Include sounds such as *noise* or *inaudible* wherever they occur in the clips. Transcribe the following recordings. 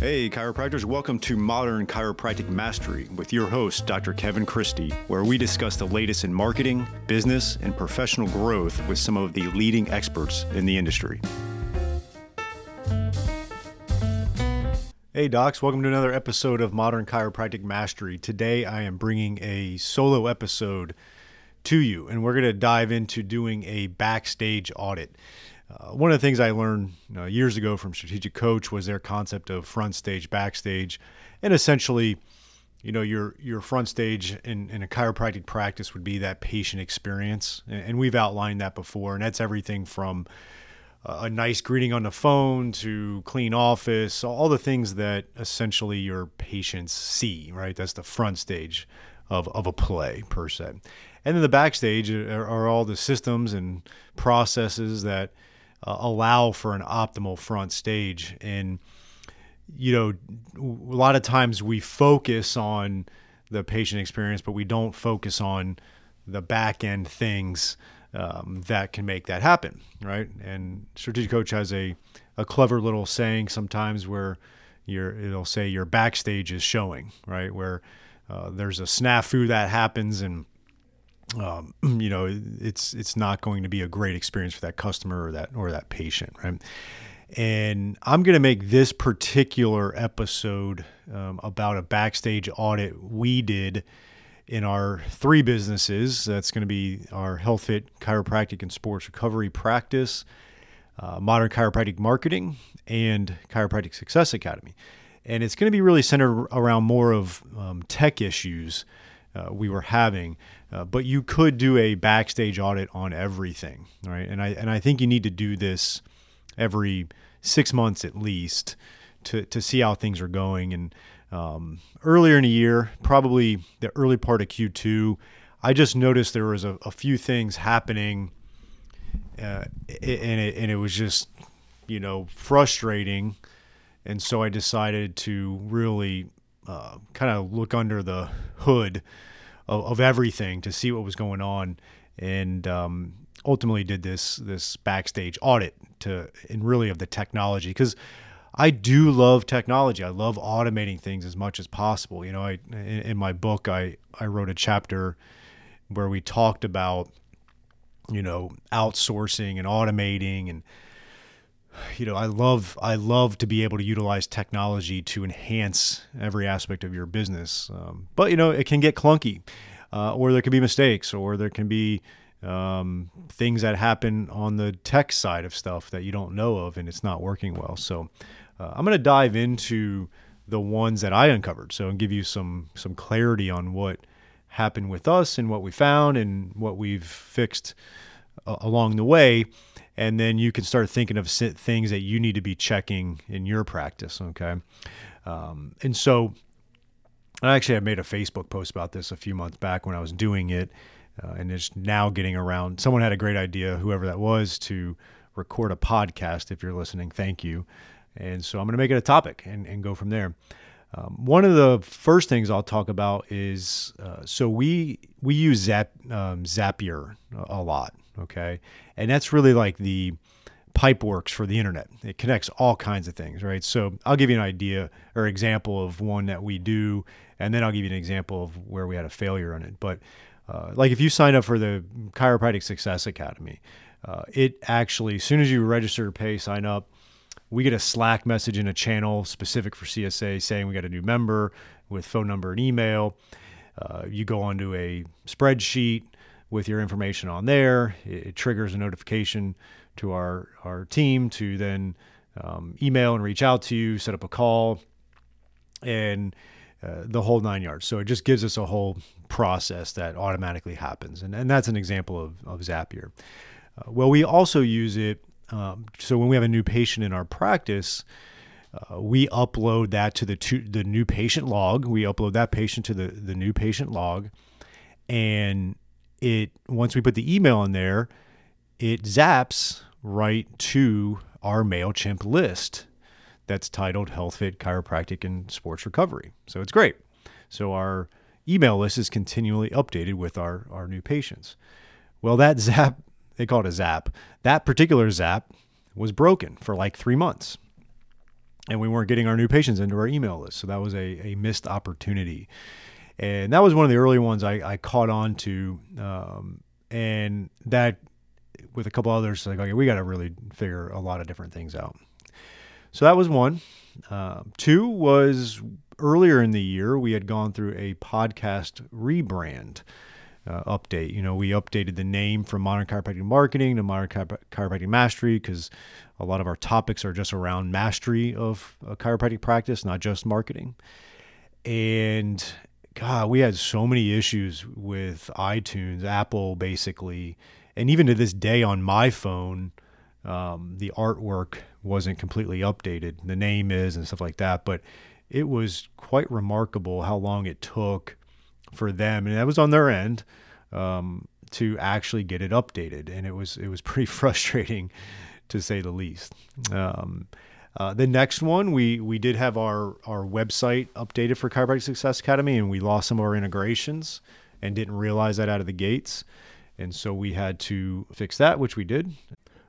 Hey, chiropractors, welcome to Modern Chiropractic Mastery with your host, Dr. Kevin Christie, where we discuss the latest in marketing, business, and professional growth with some of the leading experts in the industry. Hey, docs, welcome to another episode of Modern Chiropractic Mastery. Today I am bringing a solo episode to you, and we're going to dive into doing a backstage audit. Uh, one of the things I learned years ago from Strategic Coach was their concept of front stage, backstage, and essentially, you know, your your front stage in, in a chiropractic practice would be that patient experience, and we've outlined that before, and that's everything from a nice greeting on the phone to clean office, all the things that essentially your patients see, right? That's the front stage of, of a play per se. And then the backstage are, are all the systems and processes that uh, allow for an optimal front stage. And, you know, a lot of times we focus on the patient experience, but we don't focus on the back end things um, that can make that happen, right? And strategic coach has a, a clever little saying sometimes where your it'll say your backstage is showing, right? Where uh, there's a snafu that happens and um, *clears throat* you know, it's it's not going to be a great experience for that customer or that or that patient, right? And I'm going to make this particular episode um, about a backstage audit we did in our three businesses. That's going to be our Health Fit Chiropractic and Sports Recovery Practice, uh, Modern Chiropractic Marketing, and Chiropractic Success Academy. And it's going to be really centered around more of um, tech issues uh, we were having. Uh, but you could do a backstage audit on everything, right? And I and I think you need to do this every six months at least to to see how things are going. And um, earlier in the year, probably the early part of Q2, I just noticed there was a, a few things happening, uh, and it and it was just you know frustrating. And so I decided to really uh, kind of look under the hood of, of, everything to see what was going on, and um, ultimately did this this backstage audit to and really of the technology because I do love technology. I love automating things as much as possible. You know, I in, in my book I I wrote a chapter where we talked about you know outsourcing and automating and you know, I love I love to be able to utilize technology to enhance every aspect of your business. Um, but you know, it can get clunky, uh, or there can be mistakes, or there can be um, things that happen on the tech side of stuff that you don't know of, and it's not working well. So, uh, I'm going to dive into the ones that I uncovered, so and give you some some clarity on what happened with us and what we found and what we've fixed uh, along the way and then you can start thinking of things that you need to be checking in your practice. Okay, um, and so I actually I made a Facebook post about this a few months back when I was doing it, uh, and it's now getting around. Someone had a great idea, whoever that was, to record a podcast. If you're listening, thank you. And so I'm going to make it a topic and, and go from there. Um, one of the first things I'll talk about is uh, so we we use Zap, um, Zapier a lot, okay, and that's really like the pipe works for the internet. It connects all kinds of things, right? So I'll give you an idea or example of one that we do, and then I'll give you an example of where we had a failure on it. But uh, like if you sign up for the Chiropractic Success Academy, uh, it actually, as soon as you register pay, sign up we get a Slack message in a channel specific for CSA saying we got a new member with phone number and email. Uh, you go onto a spreadsheet with your information on there. It, it triggers a notification to our our team to then um, email and reach out to you, set up a call, and uh, the whole nine yards. So it just gives us a whole process that automatically happens, and and that's an example of of Zapier. Uh, well, we also use it um, so when we have a new patient in our practice, uh, we upload that to the to, the new patient log. We upload that patient to the the new patient log, and it once we put the email in there, it zaps right to our Mailchimp list that's titled Health Fit Chiropractic and Sports Recovery. So it's great. So our email list is continually updated with our our new patients. Well, that *laughs* zap they call it a zap. That particular zap was broken for like three months. and we weren't getting our new patients into our email list. So that was a, a missed opportunity. And that was one of the early ones I, I caught on to. Um, and that, with a couple others, like, okay, we got to really figure a lot of different things out. So that was one. Uh, two was earlier in the year, we had gone through a podcast rebrand. Uh, update. You know, we updated the name from Modern Chiropractic Marketing to Modern Chiropractic Mastery because a lot of our topics are just around mastery of a chiropractic practice, not just marketing. And God, we had so many issues with iTunes, Apple, basically, and even to this day on my phone, um, the artwork wasn't completely updated. The name is and stuff like that, but it was quite remarkable how long it took for them, and that was on their end, um, to actually get it updated, and it was it was pretty *laughs* frustrating, to say the least. Um, uh, the next one, we we did have our our website updated for Chiropractic Success Academy, and we lost some of our integrations and didn't realize that out of the gates, and so we had to fix that, which we did.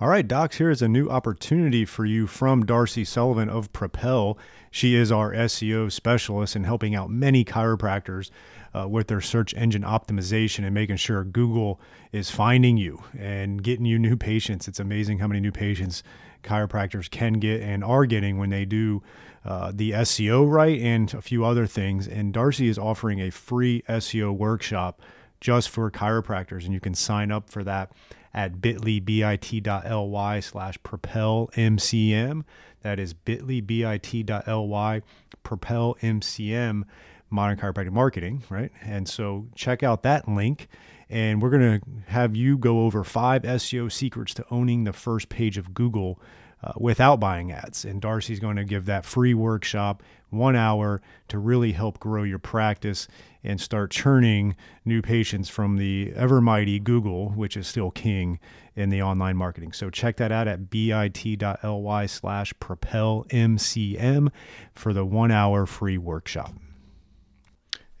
All right, docs, here is a new opportunity for you from Darcy Sullivan of Propel. She is our SEO specialist in helping out many chiropractors uh, with their search engine optimization and making sure Google is finding you and getting you new patients. It's amazing how many new patients chiropractors can get and are getting when they do uh, the SEO right and a few other things. And Darcy is offering a free SEO workshop just for chiropractors, and you can sign up for that at bit.ly, bit.ly slash propel MCM. That is bit.ly, bit.ly propel MCM modern chiropractic marketing, right? And so check out that link. And we're going to have you go over five SEO secrets to owning the first page of Google uh, without buying ads. And Darcy's going to give that free workshop, one hour, to really help grow your practice and start churning new patients from the ever mighty Google, which is still king in the online marketing. So check that out at bit.ly slash propelmcm for the one hour free workshop.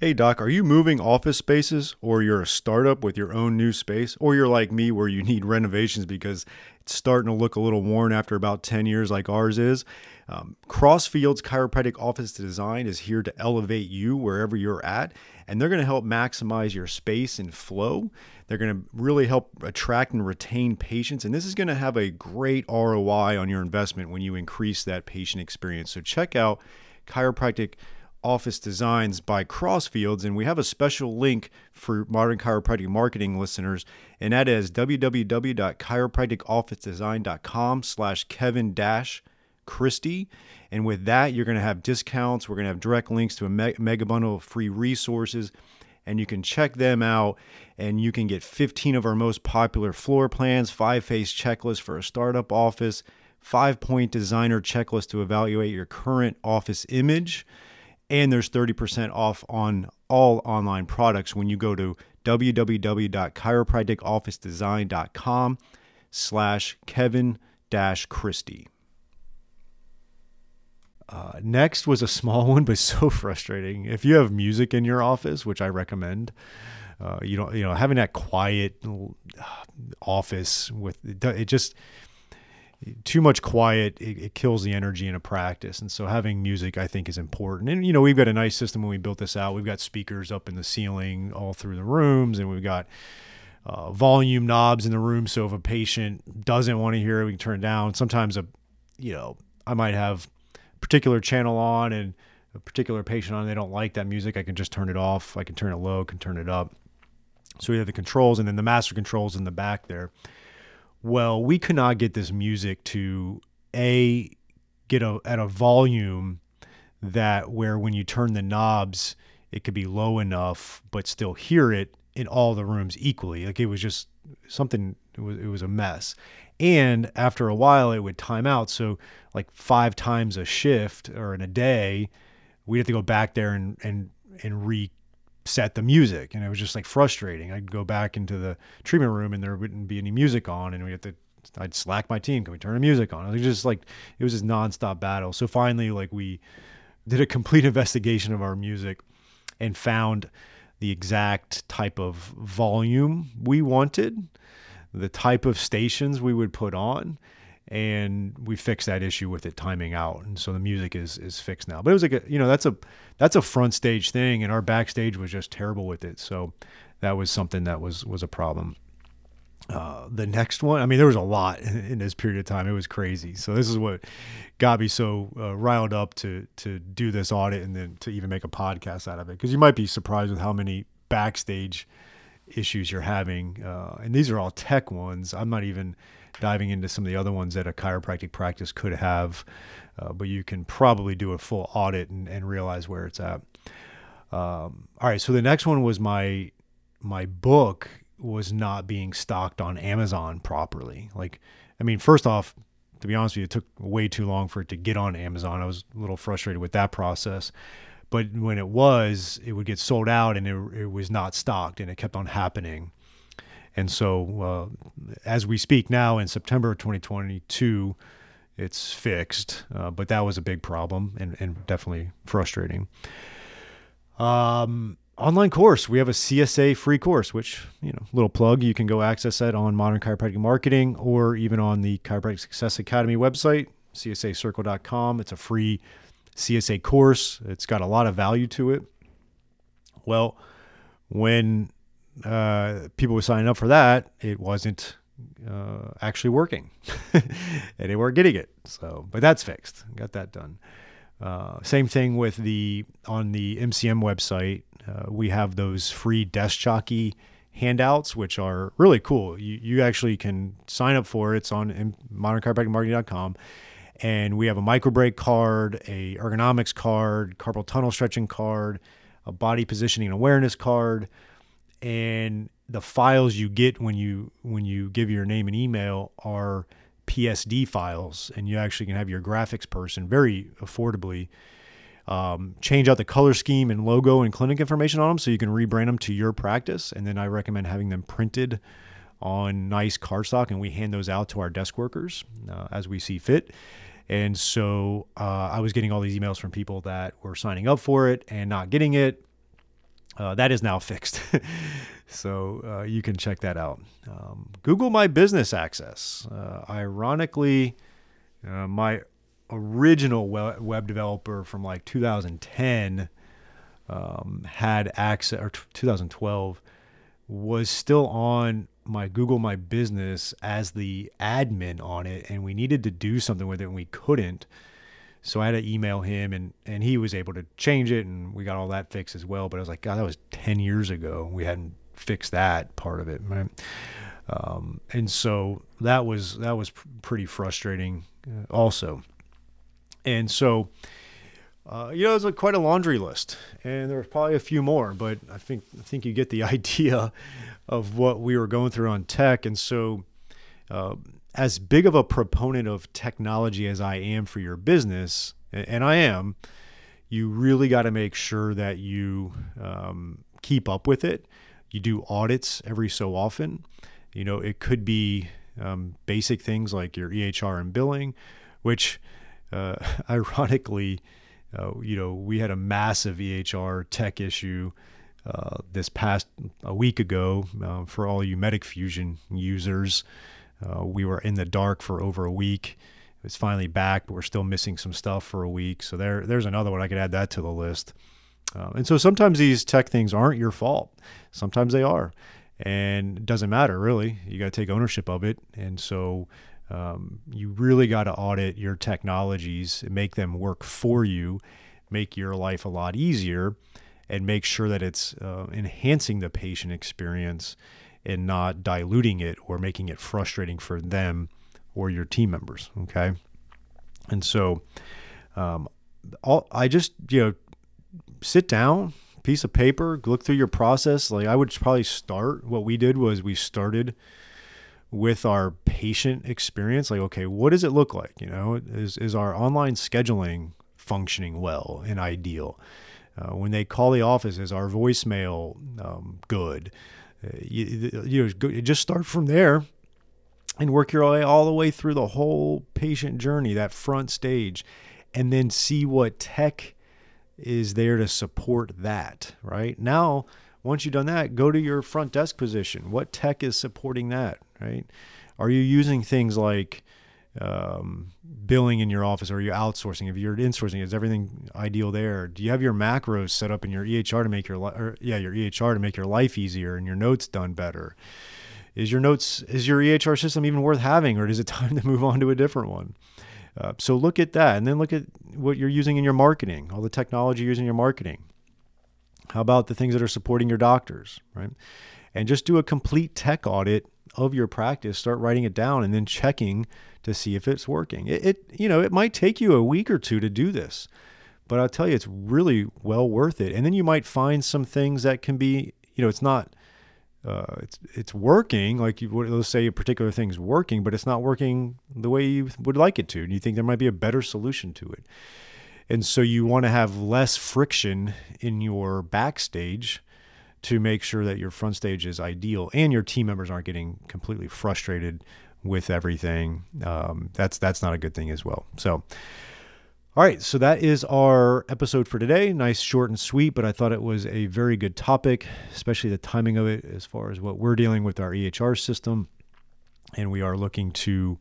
Hey doc, are you moving office spaces or you're a startup with your own new space or you're like me where you *laughs* need renovations because it's starting to look a little worn after about 10 years like ours is? Um, Crossfields Chiropractic Office Design is here to elevate you wherever you're at and they're going to help maximize your space and flow. They're going to really help attract and retain patients and this is going to have a great ROI on your investment when you increase that patient experience. So check out chiropractic office designs by Crossfields, and we have a special link for modern chiropractic marketing listeners, and that is www.chiropracticofficedesign.com slash Kevin dash Christie. And with that, you're going to have discounts. We're going to have direct links to a mega bundle of free resources, and you can check them out. And you can get 15 of our most popular floor plans, five phase checklist for a startup office, five point designer checklist to evaluate your current office image and there's 30% off on all online products when you go to www.chiropracticofficedesign.com slash kevin dash christie. Uh, next was a small one but so *laughs* frustrating. If you have music in your office which i recommend uh, you know you know having that quiet uh, office with it just too much quiet it, it, kills the energy in a practice. And so having music i think is important. And you know we've got a nice system when we built this out. We've got speakers up in the ceiling all through the rooms and we've got uh, volume knobs in the room. So if a patient doesn't want to hear it we can turn it down. Sometimes a you know i might have a particular channel on and a particular patient on they don't like that music i can just turn it off. I can turn it low can turn it up. So we have the controls and then the master controls in the back there well, we could not get this music to a get a at a volume that where when you turn the knobs, it could be low enough but still hear it in all the rooms equally. Like it was just something. It was it was a mess. And after a while, it would time out. So like five times a shift or in a day, we'd have to go back there and and and re set the music and it was just like frustrating. I'd go back into the treatment room and there wouldn't be any music on and we had to i'd slack my team. Can we turn the music on? It was just like it was this nonstop battle. So finally like we did a complete *laughs* investigation of our music and found the exact type of volume we wanted the type of stations we would put on and we fixed that issue with it timing out, and so the music is is fixed now. But it was like a, you know that's a that's a front stage thing, and our backstage was just terrible with it. So that was something that was was a problem. Uh, the next one, I mean, there was a lot in, in, this period of time. It was crazy. So this is what got me so uh, riled up to to do this audit and then to even make a podcast out of it. Because you might be surprised with how many backstage issues you're having, uh, and these are all tech ones. I'm not even diving into some of the other ones that a chiropractic practice could have, uh, but you can probably do a full audit and, and realize where it's at. Um, all right, so the next one was my my book was not being stocked on Amazon properly. Like, I mean, first off, to be honest with you, it took way too long for it to get on Amazon. I was a little frustrated with that process. But when it was, it would get sold out and it, it was not stocked and it kept on happening. And so, uh, as we speak now in September of 2022, it's fixed. Uh, but that was a big problem and, and definitely frustrating. Um, online course. We have a CSA free course, which, you know, little plug, you can go access that on Modern Chiropractic Marketing or even on the Chiropractic Success Academy website, csacircle.com. It's a free CSA course. It's got a lot of value to it. Well, when uh, people were signing up for that, it wasn't uh, actually working, *laughs* and they weren't getting it. So, but that's fixed. Got that done. Uh, same thing with the on the MCM website. Uh, we have those free desk jockey handouts, which are really cool. You, you actually can sign up for it. It's on modernchiropracticmarketing.com. And we have a microbreak card, a ergonomics card, carpal tunnel stretching card, a body positioning and awareness card, and the files you get when you when you give your name and email are PSD files, and you actually can have your graphics person very affordably um, change out the color scheme and logo and clinic information on them so you can rebrand them to your practice. And then I recommend having them printed on nice cardstock, and we hand those out to our desk workers uh, as we see fit. And so uh, I was getting all these emails from people that were signing up for it and not getting it. Uh, that is now fixed. *laughs* so uh, you can check that out. Um, Google My Business Access. Uh, ironically, uh, my original web developer from like 2010 um, had access, or 2012 was still on my Google My Business as the admin on it, and we needed to do something with it, and we couldn't. So I had to email him, and and he was able to change it, and we got all that fixed as well. But I was like, God, that was ten years ago. We hadn't fixed that part of it, right? Um, and so that was that was pr- pretty frustrating, uh, also. And so, uh, you know, it's like quite a laundry list, and there's probably a few more, but I think I think you get the *laughs* idea of what we were going through on tech. And so, uh, as big of a proponent of technology as I am for your business, and I am, you really got to make sure that you um, keep up with it. You do audits every so often. You know, it could be um, basic things like your EHR and billing, which uh, *laughs* ironically, uh, you know, we had a massive EHR tech issue uh, this past a week ago uh, for all you Medic Fusion users. Uh, we were in the dark for over a week. It's finally back, but we're still missing some stuff for a week. So there, there's another one. I could add that to the list. Uh, and so sometimes these tech things aren't your fault. Sometimes they are, and it doesn't matter really. You got to take ownership of it. And so um, you really got to audit your technologies and make them work for you, make your life a lot easier, and make sure that it's uh, enhancing the patient experience and not diluting it or making it frustrating for them or your team members. Okay. And so um, all, I just, you know, sit down, piece of paper, look through your process. Like I would probably start, what we did was we started with our patient experience. Like, okay, what does it look like? You know, is, is our online scheduling functioning well and ideal? Uh, when they call the office, is our voicemail um, good? Uh, you, you know, just start from there and work your way all the way through the whole patient journey, that front stage, and then see what tech is there to support that, right? Now, once you've done that, go to your front desk position. What tech is supporting that, right? Are you using things like um, billing in your office or are you outsourcing? If you're insourcing, is everything ideal there? Do you have your macros set up in your EHR to make your li- or, yeah your EHR to make your life easier and your notes done better? Is your notes is your EHR system even worth having, or is it *laughs* time to move on to a different one? Uh, so look at that, and then look at what you're using in your marketing, all the technology you're using in your marketing. How about the things that are supporting your doctors, right? And just do a complete tech audit of your practice. Start writing it down, and then checking to see if it's working. It, it you know it might take you a week or two to do this, but I'll tell you it's really well worth it. And then you might find some things that can be you know it's not uh, it's it's working. Like you, let's say a particular thing's working, but it's not working the way you would like it to, and you think there might be a better solution to it. And so you want to have less friction in your backstage to make sure that your front stage is ideal and your team members aren't getting completely frustrated with everything. Um, that's that's not a good thing as well. So. All right, so that is our episode for today. Nice, short, and sweet, but I thought it was a very good topic, especially the timing of it as far as what we're dealing with our EHR system. And we are looking to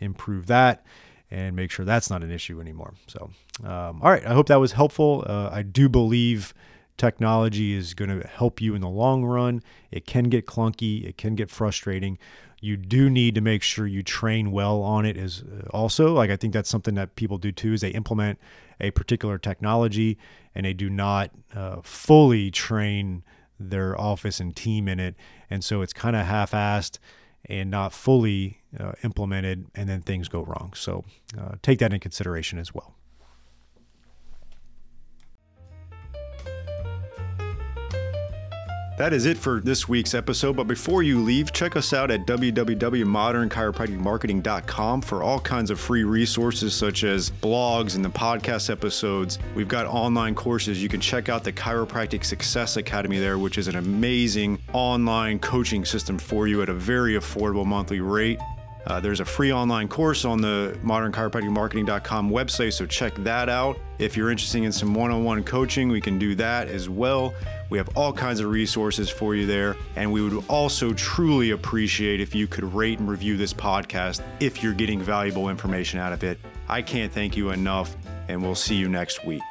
improve that and make sure that's not an issue anymore. So, um, all right, I hope that was helpful. Uh, I do believe technology is going to help you in the long run. It can get clunky, it can get frustrating. You do need to make sure you train well on it as uh, also like i think that's something that people do too is they implement a particular technology and they do not uh, fully train their office and team in it. And so it's kind of half-assed and not fully uh, implemented and then things go wrong. So uh, take that in consideration as well That is it for this week's episode. But before you leave, check us out at www.modernchiropracticmarketing.com for all kinds of free resources such as blogs and the podcast episodes. We've got online courses. You can check out the Chiropractic Success Academy there, which is an amazing online coaching system for you at a very affordable monthly rate. Uh, there's a free online course on the modernchiropracticmarketing.com website, so check that out. If you're interested in some one on one coaching, we can do that as well. We have all kinds of resources for you there. And we would also truly appreciate if you could rate and review this podcast if you're getting valuable information out of it. I can't thank you enough, and we'll see you next week.